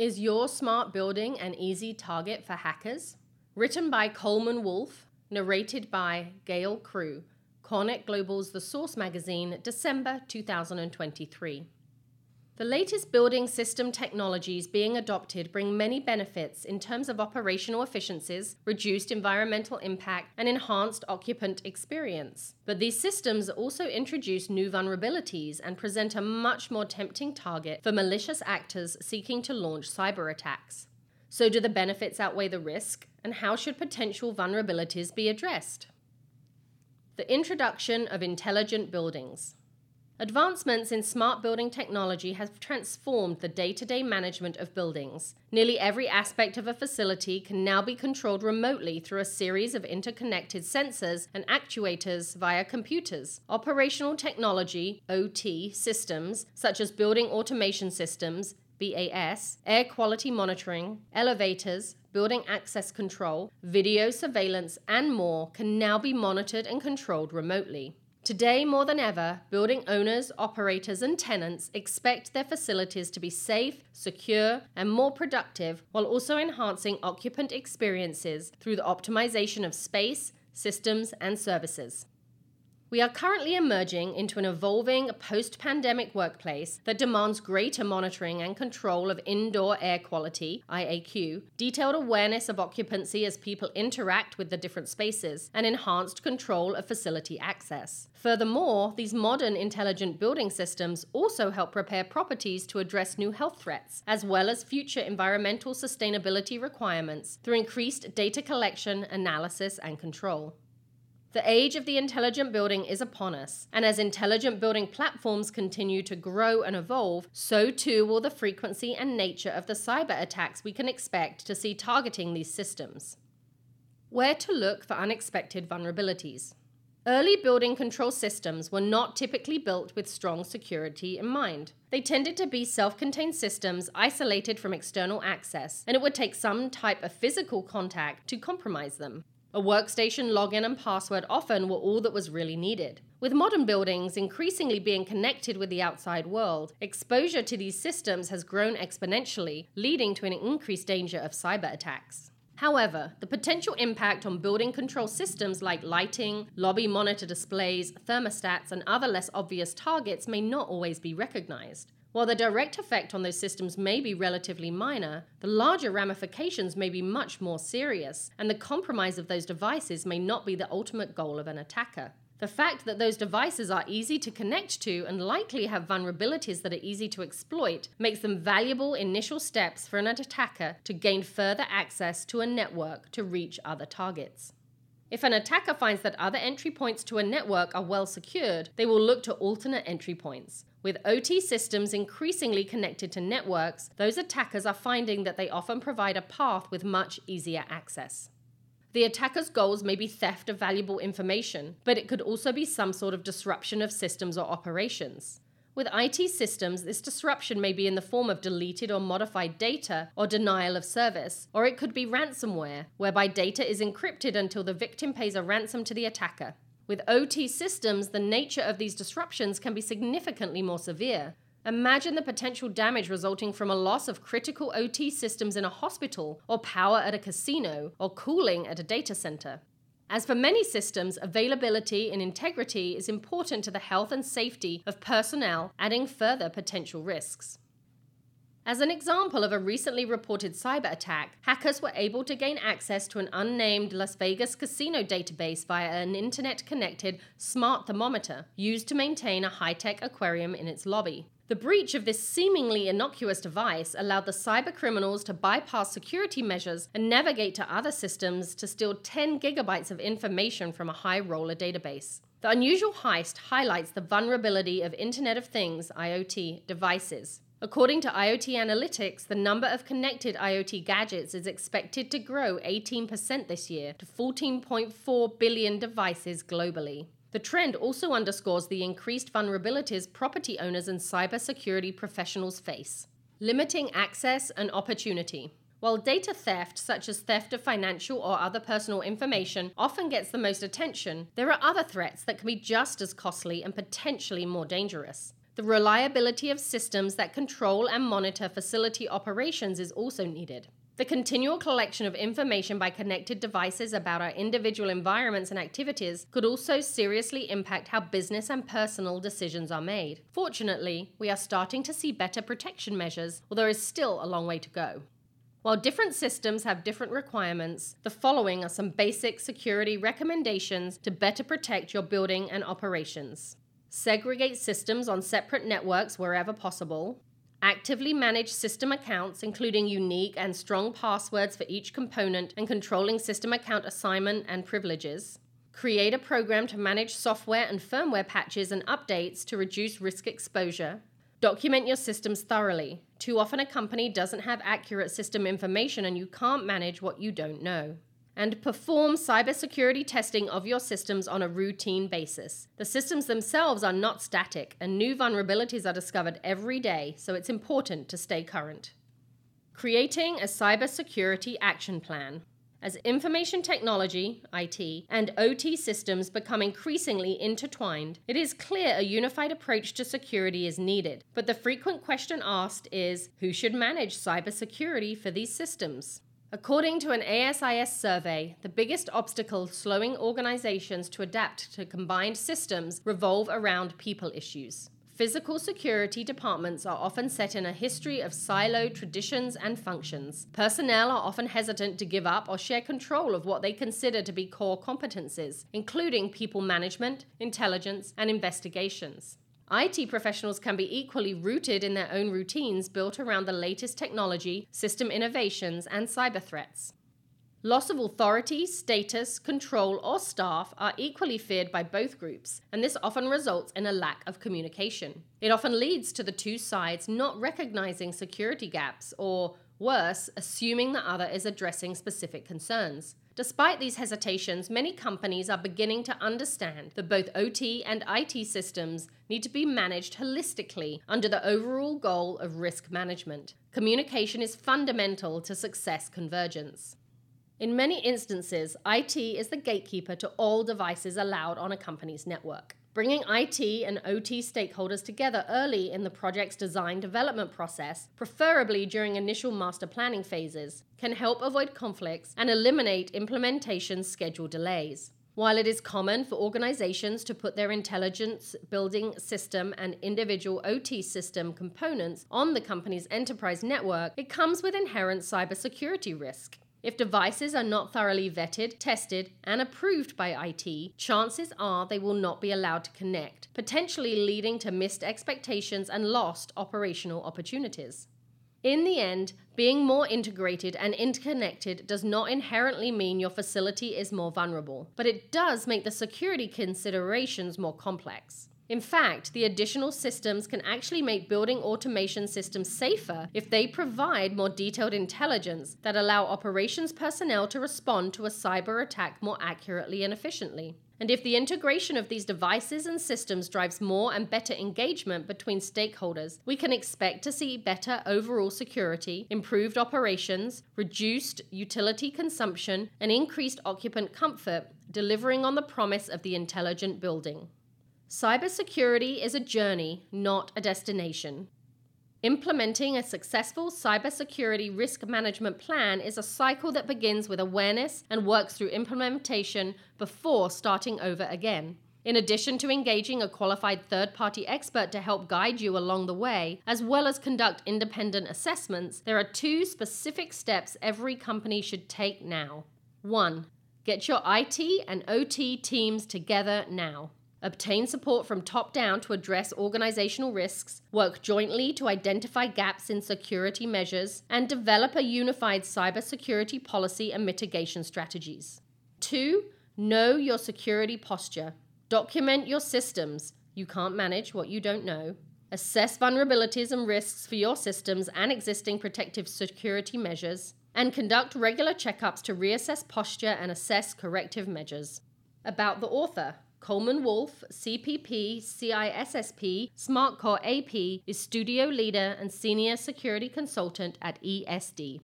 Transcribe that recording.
Is your smart building an easy target for hackers? Written by Coleman Wolfe, narrated by Gail Crew, CoreNet Global's The Source magazine, December 2023. The latest building system technologies being adopted bring many benefits in terms of operational efficiencies, reduced environmental impact, and enhanced occupant experience. But these systems also introduce new vulnerabilities and present a much more tempting target for malicious actors seeking to launch cyber attacks. So, do the benefits outweigh the risk, and how should potential vulnerabilities be addressed? The introduction of intelligent buildings. Advancements in smart building technology have transformed the day to day management of buildings. Nearly every aspect of a facility can now be controlled remotely through a series of interconnected sensors and actuators via computers. Operational technology, OT, systems, such as building automation systems, BAS, air quality monitoring, elevators, building access control, video surveillance, and more can now be monitored and controlled remotely. Today, more than ever, building owners, operators, and tenants expect their facilities to be safe, secure, and more productive while also enhancing occupant experiences through the optimization of space, systems, and services. We are currently emerging into an evolving post pandemic workplace that demands greater monitoring and control of indoor air quality, IAQ, detailed awareness of occupancy as people interact with the different spaces, and enhanced control of facility access. Furthermore, these modern intelligent building systems also help prepare properties to address new health threats, as well as future environmental sustainability requirements through increased data collection, analysis, and control. The age of the intelligent building is upon us, and as intelligent building platforms continue to grow and evolve, so too will the frequency and nature of the cyber attacks we can expect to see targeting these systems. Where to look for unexpected vulnerabilities. Early building control systems were not typically built with strong security in mind. They tended to be self contained systems isolated from external access, and it would take some type of physical contact to compromise them. A workstation login and password often were all that was really needed. With modern buildings increasingly being connected with the outside world, exposure to these systems has grown exponentially, leading to an increased danger of cyber attacks. However, the potential impact on building control systems like lighting, lobby monitor displays, thermostats, and other less obvious targets may not always be recognized. While the direct effect on those systems may be relatively minor, the larger ramifications may be much more serious, and the compromise of those devices may not be the ultimate goal of an attacker. The fact that those devices are easy to connect to and likely have vulnerabilities that are easy to exploit makes them valuable initial steps for an attacker to gain further access to a network to reach other targets. If an attacker finds that other entry points to a network are well secured, they will look to alternate entry points. With OT systems increasingly connected to networks, those attackers are finding that they often provide a path with much easier access. The attacker's goals may be theft of valuable information, but it could also be some sort of disruption of systems or operations. With IT systems, this disruption may be in the form of deleted or modified data or denial of service, or it could be ransomware, whereby data is encrypted until the victim pays a ransom to the attacker. With OT systems, the nature of these disruptions can be significantly more severe. Imagine the potential damage resulting from a loss of critical OT systems in a hospital, or power at a casino, or cooling at a data center. As for many systems, availability and integrity is important to the health and safety of personnel, adding further potential risks. As an example of a recently reported cyber attack, hackers were able to gain access to an unnamed Las Vegas casino database via an internet connected smart thermometer used to maintain a high tech aquarium in its lobby. The breach of this seemingly innocuous device allowed the cyber criminals to bypass security measures and navigate to other systems to steal 10 gigabytes of information from a high roller database. The unusual heist highlights the vulnerability of Internet of Things IoT devices. According to IoT Analytics, the number of connected IoT gadgets is expected to grow 18% this year to 14.4 billion devices globally. The trend also underscores the increased vulnerabilities property owners and cybersecurity professionals face. Limiting access and opportunity. While data theft, such as theft of financial or other personal information, often gets the most attention, there are other threats that can be just as costly and potentially more dangerous. The reliability of systems that control and monitor facility operations is also needed. The continual collection of information by connected devices about our individual environments and activities could also seriously impact how business and personal decisions are made. Fortunately, we are starting to see better protection measures, although there is still a long way to go. While different systems have different requirements, the following are some basic security recommendations to better protect your building and operations. Segregate systems on separate networks wherever possible. Actively manage system accounts, including unique and strong passwords for each component and controlling system account assignment and privileges. Create a program to manage software and firmware patches and updates to reduce risk exposure. Document your systems thoroughly. Too often, a company doesn't have accurate system information and you can't manage what you don't know and perform cybersecurity testing of your systems on a routine basis. The systems themselves are not static, and new vulnerabilities are discovered every day, so it's important to stay current. Creating a cybersecurity action plan. As information technology, IT, and OT systems become increasingly intertwined, it is clear a unified approach to security is needed. But the frequent question asked is who should manage cybersecurity for these systems? According to an ASIS survey, the biggest obstacle slowing organizations to adapt to combined systems revolve around people issues. Physical security departments are often set in a history of siloed traditions and functions. Personnel are often hesitant to give up or share control of what they consider to be core competencies, including people management, intelligence, and investigations. IT professionals can be equally rooted in their own routines built around the latest technology, system innovations, and cyber threats. Loss of authority, status, control, or staff are equally feared by both groups, and this often results in a lack of communication. It often leads to the two sides not recognizing security gaps, or worse, assuming the other is addressing specific concerns. Despite these hesitations, many companies are beginning to understand that both OT and IT systems need to be managed holistically under the overall goal of risk management. Communication is fundamental to success convergence. In many instances, IT is the gatekeeper to all devices allowed on a company's network. Bringing IT and OT stakeholders together early in the project's design development process, preferably during initial master planning phases, can help avoid conflicts and eliminate implementation schedule delays. While it is common for organizations to put their intelligence building system and individual OT system components on the company's enterprise network, it comes with inherent cybersecurity risk. If devices are not thoroughly vetted, tested, and approved by IT, chances are they will not be allowed to connect, potentially leading to missed expectations and lost operational opportunities. In the end, being more integrated and interconnected does not inherently mean your facility is more vulnerable, but it does make the security considerations more complex. In fact, the additional systems can actually make building automation systems safer if they provide more detailed intelligence that allow operations personnel to respond to a cyber attack more accurately and efficiently. And if the integration of these devices and systems drives more and better engagement between stakeholders, we can expect to see better overall security, improved operations, reduced utility consumption, and increased occupant comfort, delivering on the promise of the intelligent building. Cybersecurity is a journey, not a destination. Implementing a successful cybersecurity risk management plan is a cycle that begins with awareness and works through implementation before starting over again. In addition to engaging a qualified third party expert to help guide you along the way, as well as conduct independent assessments, there are two specific steps every company should take now. 1. Get your IT and OT teams together now obtain support from top down to address organizational risks, work jointly to identify gaps in security measures, and develop a unified cybersecurity policy and mitigation strategies. Two, know your security posture. Document your systems. You can't manage what you don't know. Assess vulnerabilities and risks for your systems and existing protective security measures. And conduct regular checkups to reassess posture and assess corrective measures. About the author. Coleman Wolfe, CPP, CISSP, SmartScore AP, is studio leader and senior security consultant at ESD.